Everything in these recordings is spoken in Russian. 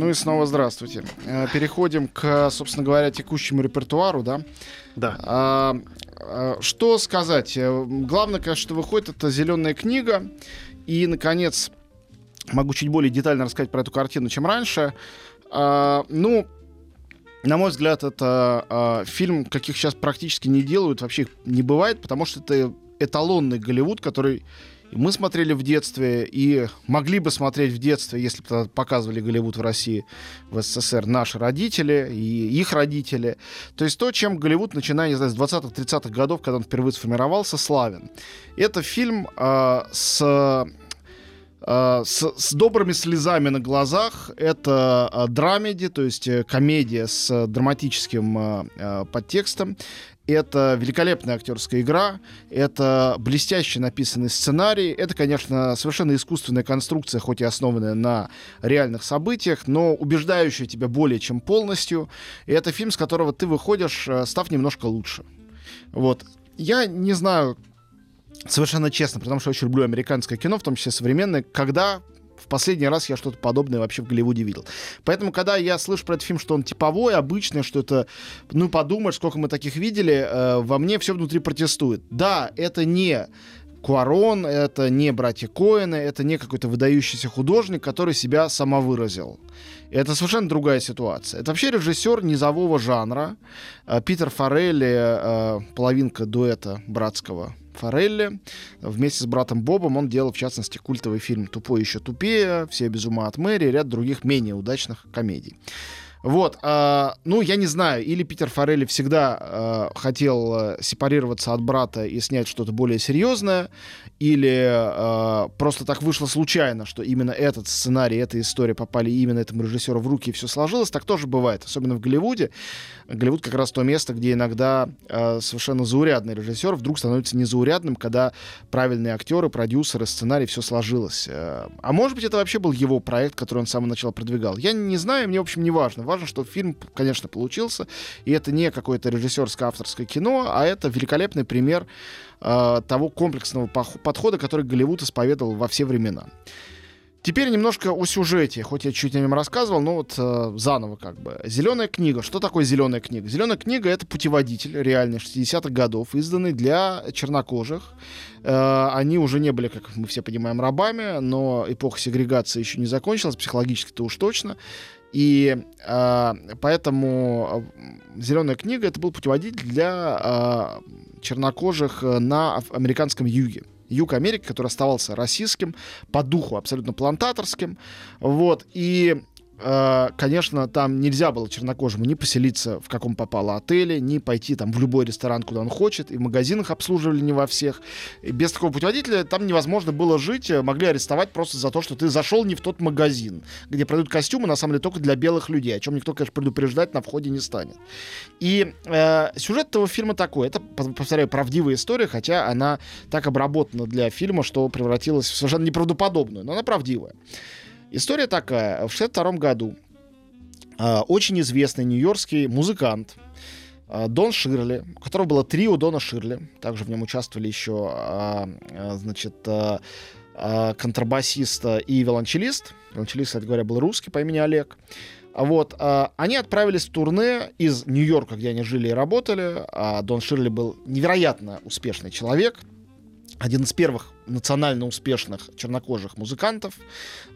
Ну и снова здравствуйте. Э, Переходим к, собственно говоря, текущему репертуару, да? Да. А, а, что сказать? Э, Главное, конечно, что выходит, это зеленая книга. И, наконец, могу чуть более детально рассказать про эту картину, чем раньше. А, ну, на мой взгляд, это а, фильм, каких сейчас практически не делают, вообще не бывает, потому что это эталонный Голливуд, который мы смотрели в детстве, и могли бы смотреть в детстве, если бы показывали Голливуд в России, в СССР, наши родители и их родители. То есть то, чем Голливуд, начиная, не знаю, с 20-30-х годов, когда он впервые сформировался, славен. Это фильм э, с э, с, с добрыми слезами на глазах. Это э, драмеди, то есть э, комедия с драматическим подтекстом. Это великолепная актерская игра, это блестяще написанный сценарий, это, конечно, совершенно искусственная конструкция, хоть и основанная на реальных событиях, но убеждающая тебя более чем полностью. И это фильм, с которого ты выходишь, э, став немножко лучше. Вот. Я не знаю, совершенно честно, потому что очень люблю американское кино, в том числе современное, когда в последний раз я что-то подобное вообще в Голливуде видел. Поэтому, когда я слышу про этот фильм, что он типовой, обычный, что это, ну, подумаешь, сколько мы таких видели, э, во мне все внутри протестует. Да, это не Куарон, это не братья Коэны, это не какой-то выдающийся художник, который себя самовыразил. Это совершенно другая ситуация. Это вообще режиссер низового жанра. Э, Питер Форелли, э, половинка дуэта братского Форелли. Вместе с братом Бобом он делал, в частности, культовый фильм «Тупой еще тупее», «Все без ума от Мэри» и ряд других менее удачных комедий. Вот, э, ну, я не знаю, или Питер Форелли всегда э, хотел сепарироваться от брата и снять что-то более серьезное, или э, просто так вышло случайно, что именно этот сценарий, эта история попали именно этому режиссеру в руки, и все сложилось. Так тоже бывает, особенно в Голливуде. Голливуд как раз то место, где иногда э, совершенно заурядный режиссер вдруг становится незаурядным, когда правильные актеры, продюсеры, сценарий, все сложилось. Э, а может быть, это вообще был его проект, который он с самого начала продвигал. Я не знаю, мне, в общем, не важно. Важно, что фильм, конечно, получился, и это не какое-то режиссерское авторское кино, а это великолепный пример э, того комплексного подхода, который Голливуд исповедовал во все времена. Теперь немножко о сюжете, хоть я чуть о нем рассказывал, но вот э, заново как бы. Зеленая книга. Что такое зеленая книга? Зеленая книга это путеводитель реальный 60-х годов, изданный для чернокожих. Э, они уже не были, как мы все понимаем, рабами, но эпоха сегрегации еще не закончилась, психологически-то уж точно. И э, поэтому зеленая книга это был путеводитель для э, чернокожих на американском юге юг Америки, который оставался российским, по духу абсолютно плантаторским. Вот. И конечно, там нельзя было чернокожему не поселиться в каком попало отеле, не пойти там в любой ресторан, куда он хочет, и в магазинах обслуживали не во всех. И без такого путеводителя там невозможно было жить, могли арестовать просто за то, что ты зашел не в тот магазин, где продают костюмы, на самом деле, только для белых людей, о чем никто, конечно, предупреждать на входе не станет. И э, сюжет этого фильма такой, это, повторяю, правдивая история, хотя она так обработана для фильма, что превратилась в совершенно неправдоподобную, но она правдивая. История такая. В 62 году э, очень известный нью-йоркский музыкант э, Дон Ширли, у которого было трио Дона Ширли, также в нем участвовали еще, э, значит, контрабасист и виолончелист. Виолончелист, кстати говоря, был русский по имени Олег. Вот, они отправились в турне из Нью-Йорка, где они жили и работали. А Дон Ширли был невероятно успешный человек, один из первых национально успешных чернокожих музыкантов,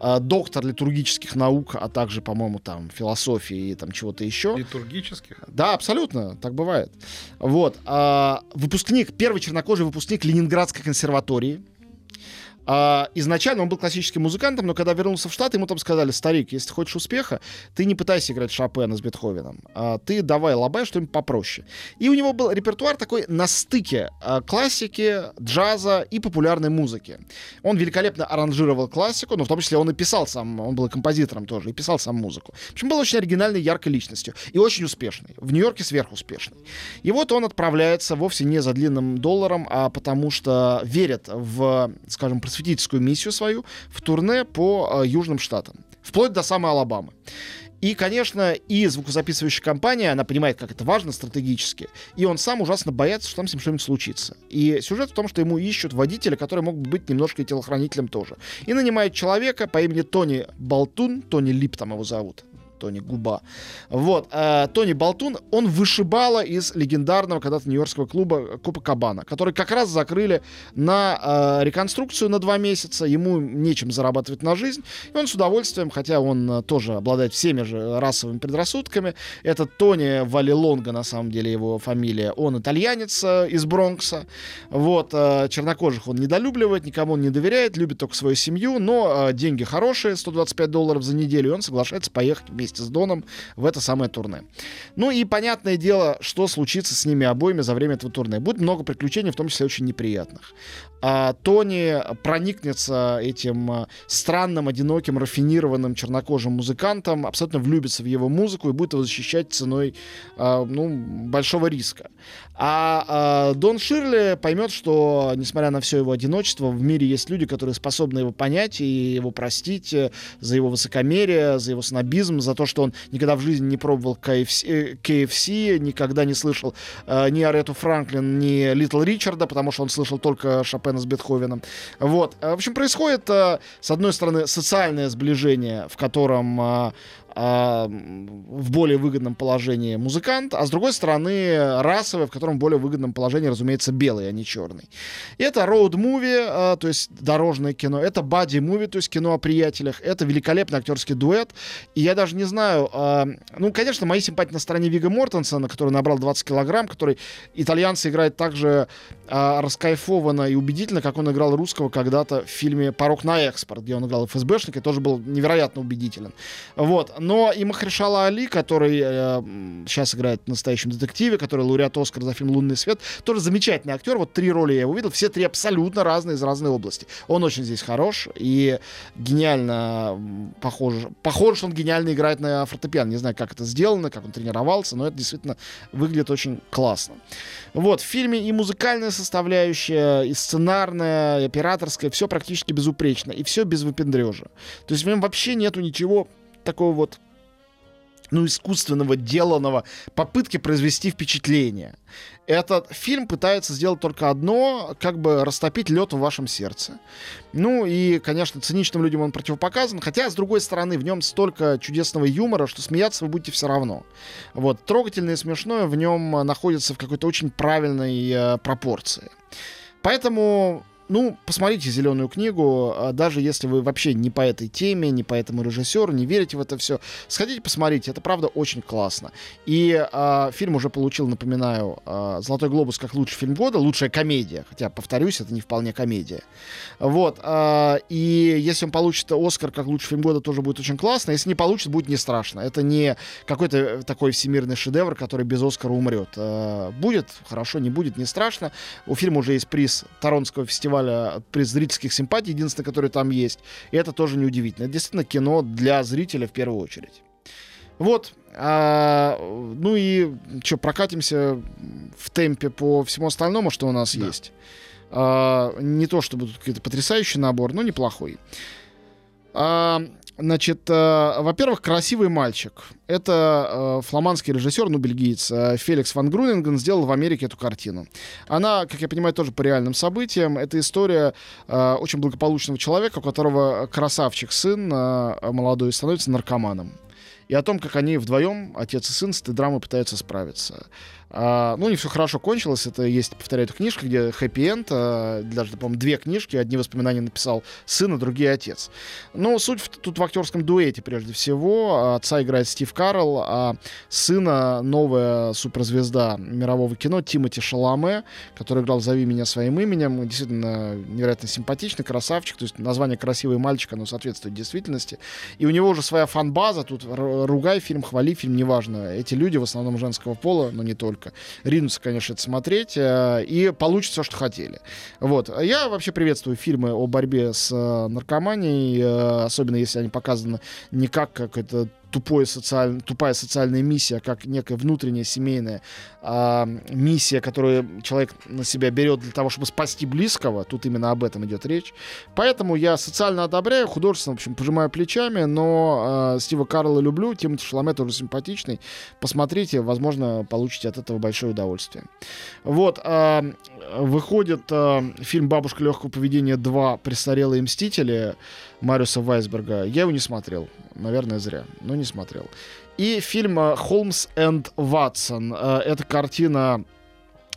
э, доктор литургических наук, а также, по-моему, там философии и там чего-то еще. Литургических? Да, абсолютно, так бывает. Вот, э, выпускник, первый чернокожий выпускник Ленинградской консерватории, А, изначально он был классическим музыкантом, но когда вернулся в Штат, ему там сказали, старик, если хочешь успеха, ты не пытайся играть Шопена с Бетховеном, а ты давай лобай что-нибудь попроще. И у него был репертуар такой на стыке а, классики, джаза и популярной музыки. Он великолепно аранжировал классику, но в том числе он и писал сам, он был композитором тоже, и писал сам музыку. В общем, был очень оригинальной, яркой личностью и очень успешный. В Нью-Йорке сверхуспешный. И вот он отправляется вовсе не за длинным долларом, а потому что верит в, скажем, просветительскую миссию свою в турне по э, Южным Штатам, вплоть до самой Алабамы. И, конечно, и звукозаписывающая компания, она понимает, как это важно стратегически, и он сам ужасно боится, что там с ним что-нибудь случится. И сюжет в том, что ему ищут водителя, который мог бы быть немножко и телохранителем тоже. И нанимает человека по имени Тони Болтун, Тони Лип там его зовут, Тони Губа. Вот. Э, Тони Болтун, он вышибала из легендарного когда-то нью-йоркского клуба Копа Кабана, который как раз закрыли на э, реконструкцию на два месяца. Ему нечем зарабатывать на жизнь. И он с удовольствием, хотя он э, тоже обладает всеми же расовыми предрассудками, это Тони Валилонга, на самом деле его фамилия. Он итальянец э, из Бронкса. Вот. Э, чернокожих он недолюбливает, никому он не доверяет, любит только свою семью, но э, деньги хорошие, 125 долларов за неделю, и он соглашается поехать вместе вместе с Доном в это самое турне. Ну и понятное дело, что случится с ними обоими за время этого турне. Будет много приключений, в том числе очень неприятных. А Тони проникнется этим а, странным, одиноким, рафинированным чернокожим музыкантом, абсолютно влюбится в его музыку и будет его защищать ценой а, ну, большого риска. А, а Дон Ширли поймет, что, несмотря на все его одиночество, в мире есть люди, которые способны его понять и его простить э, за его высокомерие, за его снобизм, за то, что он никогда в жизни не пробовал KFC, KFC никогда не слышал э, ни Арету Франклин, ни Литл Ричарда, потому что он слышал только Шопена с Бетховеном. Вот. В общем, происходит, э, с одной стороны, социальное сближение, в котором э, в более выгодном положении музыкант, а с другой стороны расовый, в котором более выгодном положении, разумеется, белый, а не черный. Это роуд-муви, а, то есть дорожное кино, это бади-муви, то есть кино о приятелях, это великолепный актерский дуэт, и я даже не знаю, а, ну, конечно, мои симпатии на стороне Вига Мортенсона, который набрал 20 килограмм, который итальянцы играет так же а, раскайфованно и убедительно, как он играл русского когда-то в фильме «Порог на экспорт», где он играл ФСБшника, и тоже был невероятно убедителен. Вот но и Махаршала Али, который э, сейчас играет в настоящем детективе, который лауреат Оскара за фильм «Лунный свет», тоже замечательный актер. Вот три роли я его видел, все три абсолютно разные из разной области. Он очень здесь хорош и гениально похож. Похоже, что он гениально играет на фортепиано. Не знаю, как это сделано, как он тренировался, но это действительно выглядит очень классно. Вот, в фильме и музыкальная составляющая, и сценарная, и операторская, все практически безупречно, и все без выпендрежа. То есть в нем вообще нету ничего такого вот ну, искусственного, деланного, попытки произвести впечатление. Этот фильм пытается сделать только одно, как бы растопить лед в вашем сердце. Ну и, конечно, циничным людям он противопоказан, хотя, с другой стороны, в нем столько чудесного юмора, что смеяться вы будете все равно. Вот, трогательное и смешное в нем находится в какой-то очень правильной э, пропорции. Поэтому ну, посмотрите зеленую книгу, а, даже если вы вообще не по этой теме, не по этому режиссеру, не верите в это все, сходите посмотрите, это правда очень классно. И э, фильм уже получил, напоминаю, э, Золотой глобус как лучший фильм года, лучшая комедия, хотя, повторюсь, это не вполне комедия. Вот, э, и если он получит Оскар как лучший фильм года, тоже будет очень классно, если не получит, будет не страшно. Это не какой-то такой всемирный шедевр, который без Оскара умрет. Э, будет хорошо, не будет, не страшно. У фильма уже есть приз Торонского фестиваля фестиваля приз зрительских симпатий, единственное, который там есть. И это тоже неудивительно. Это действительно кино для зрителя в первую очередь. Вот. А, ну и что, прокатимся в темпе по всему остальному, что у нас да. есть. А, не то чтобы тут какой-то потрясающий набор, но неплохой. А, Значит, э, во-первых, красивый мальчик. Это э, фламандский режиссер, ну, бельгиец, э, Феликс ван Грунинген сделал в Америке эту картину. Она, как я понимаю, тоже по реальным событиям. Это история э, очень благополучного человека, у которого красавчик сын э, молодой становится наркоманом. И о том, как они вдвоем, отец и сын, с этой драмой пытаются справиться. А, ну, не все хорошо кончилось. Это есть, повторяю, эта книжка, где хэппи-энд. А, даже, по-моему, две книжки. Одни воспоминания написал сын, а другие отец. Но суть в, тут в актерском дуэте, прежде всего. Отца играет Стив Карл, а сына новая суперзвезда мирового кино Тимоти Шаламе, который играл «Зови меня своим именем». Действительно невероятно симпатичный, красавчик. То есть название «Красивый мальчик», оно соответствует действительности. И у него уже своя фан-база. Тут ругай фильм, хвали фильм, неважно. Эти люди в основном женского пола, но не только. Ринутся, конечно, это смотреть. Э, и получат все, что хотели. Вот. Я вообще приветствую фильмы о борьбе с э, наркоманией, э, особенно если они показаны не как какой-то тупое социаль... тупая социальная миссия, как некая внутренняя семейная а, миссия, которую человек на себя берет для того, чтобы спасти близкого. Тут именно об этом идет речь. Поэтому я социально одобряю, художественно, в общем, пожимаю плечами, но а, Стива Карла люблю, Тимоти Шаломе тоже симпатичный. Посмотрите, возможно, получите от этого большое удовольствие. Вот, а, выходит а, фильм «Бабушка легкого поведения 2. Престарелые мстители» Мариуса Вайсберга. Я его не смотрел. Наверное, зря. Но не смотрел. И фильм «Холмс энд Ватсон». Э, это картина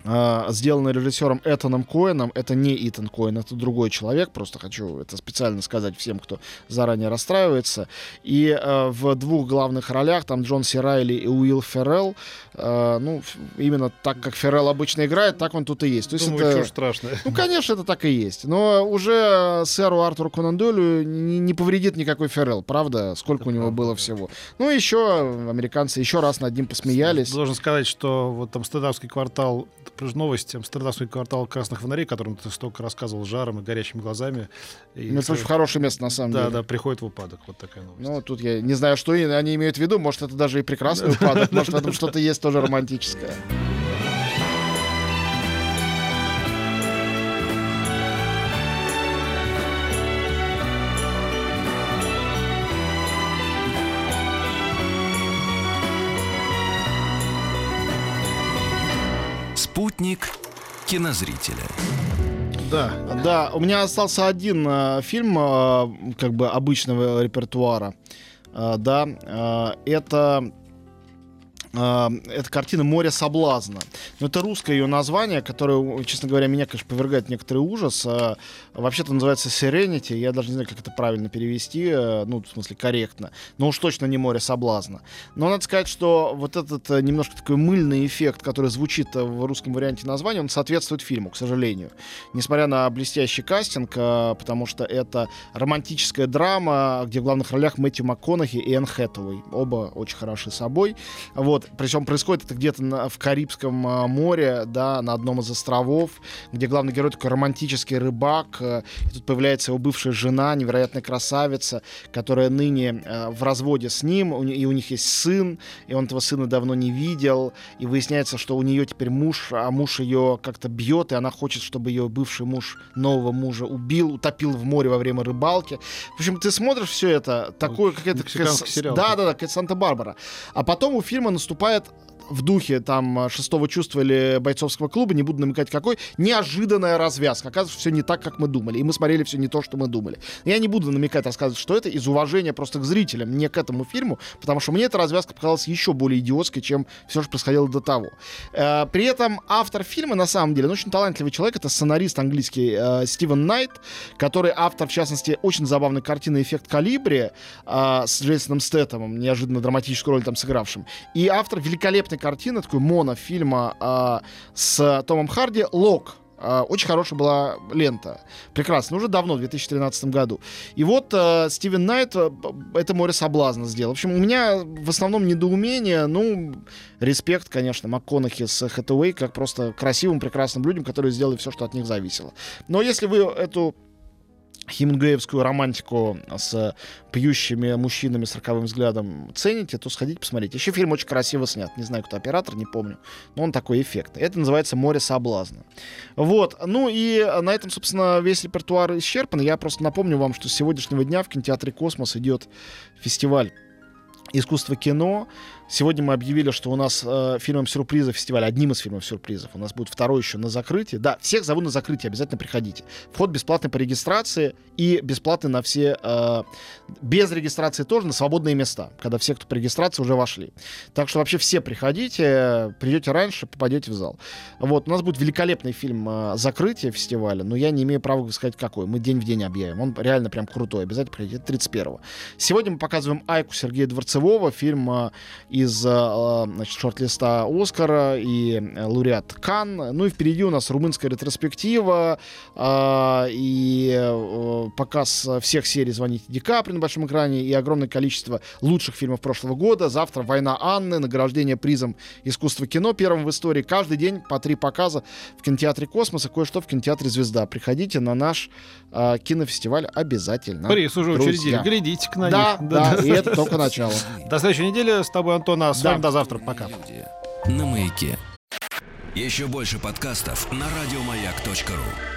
э, сделанная режиссером Этаном Коэном. Это не Итан Коэн, это другой человек. Просто хочу это специально сказать всем, кто заранее расстраивается. И э, в двух главных ролях там Джон Си Райли и Уилл Феррелл. Э, ну, именно так, как Феррелл обычно играет, так он тут и есть. То есть Думаю, это... страшно. Ну, конечно, это так и есть. Но уже сэру Артуру Конан Дойлю не, не повредит никакой Феррелл, правда? Сколько это у него правда, было всего. Ну, еще американцы еще раз над ним посмеялись. Должен сказать, что вот там стендапский квартал, новость, Амстердамский квартал красных фонарей, о котором ты столько рассказывал жаром и горящими глазами. И ну, это очень хорошее место, на самом да, деле. Да, да, приходит в упадок. Вот такая новость. Ну, тут я не знаю, что они имеют в виду. Может, это даже и прекрасный упадок. Может, в этом что-то есть тоже романтическое. Спутник кинозрителя. Да, да. У меня остался один э, фильм, э, как бы обычного репертуара. Э, да, э, это это картина «Море соблазна». Но это русское ее название, которое, честно говоря, меня, конечно, повергает некоторый ужас. А, вообще-то называется «Serenity». Я даже не знаю, как это правильно перевести, э, ну, в смысле, корректно. Но уж точно не «Море соблазна». Но надо сказать, что вот этот э, немножко такой мыльный эффект, который звучит э, в русском варианте названия, он соответствует фильму, к сожалению. Несмотря на блестящий кастинг, потому что это романтическая драма, где в главных ролях Мэтью МакКонахи и Энн Хэтэуэй. Оба очень хороши собой. Вот. Причем происходит это где-то в Карибском а, море, да, на одном из островов, где главный герой такой романтический рыбак, э, и тут появляется его бывшая жена, невероятная красавица, которая ныне э, в разводе с ним, и у них есть сын, и он этого сына давно не видел, и выясняется, что у нее теперь муж, а муж ее как-то бьет, и она хочет, чтобы ее бывший муж нового мужа убил, утопил в море во время рыбалки. В общем, ты смотришь все это, такое, как это... Да, да, да, как Санта-Барбара. А потом у фильма наступает выступает в духе там шестого чувства или бойцовского клуба, не буду намекать какой, неожиданная развязка. Оказывается, все не так, как мы думали. И мы смотрели все не то, что мы думали. Я не буду намекать, рассказывать, что это из уважения просто к зрителям, не к этому фильму, потому что мне эта развязка показалась еще более идиотской, чем все, что происходило до того. Э, при этом автор фильма, на самом деле, ну, очень талантливый человек, это сценарист английский э, Стивен Найт, который автор, в частности, очень забавной картины «Эффект Калибри» э, с Джейсоном Стэттемом, неожиданно драматическую роль там сыгравшим. И автор великолепной прекрасной картины, такой монофильма э, с Томом Харди «Лок». Uh, очень хорошая была лента. Прекрасно. Уже давно, в 2013 году. И вот uh, Стивен Найт это море соблазна сделал. В общем, у меня в основном недоумение, ну, респект, конечно, МакКонахи с Хэтэуэй, как просто красивым, прекрасным людям, которые сделали все, что от них зависело. Но если вы эту хемингуэевскую романтику с пьющими мужчинами с роковым взглядом цените, то сходите посмотреть. Еще фильм очень красиво снят. Не знаю, кто оператор, не помню. Но он такой эффектный. Это называется «Море соблазна». Вот. Ну и на этом, собственно, весь репертуар исчерпан. Я просто напомню вам, что с сегодняшнего дня в кинотеатре «Космос» идет фестиваль искусство кино. Сегодня мы объявили, что у нас э, фильмом сюрприза фестиваль, одним из фильмов сюрпризов. У нас будет второй еще на закрытии. Да, всех зову на закрытие, обязательно приходите. Вход бесплатный по регистрации и бесплатный на все, э, без регистрации тоже, на свободные места, когда все, кто по регистрации, уже вошли. Так что вообще все приходите, придете раньше, попадете в зал. Вот, у нас будет великолепный фильм э, закрытие фестиваля, но я не имею права сказать какой. Мы день в день объявим. Он реально прям крутой. Обязательно приходите 31-го. Сегодня мы показываем Айку Сергея Дворцевого, фильм э, из э, значит, шорт-листа Оскара и э, лауреат Кан. Ну и впереди у нас румынская ретроспектива э, и показ всех серий «Звоните Ди Капри» на большом экране и огромное количество лучших фильмов прошлого года. Завтра «Война Анны», награждение призом искусства кино первым в истории. Каждый день по три показа в кинотеатре «Космос» и кое-что в кинотеатре «Звезда». Приходите на наш э, кинофестиваль обязательно. Приз уже учредили. Глядите на да, них. Да, да, и это только начало. До следующей недели. С тобой, Антон. А с вами до завтра. Пока. На маяке. Еще больше подкастов на радиомаяк.ру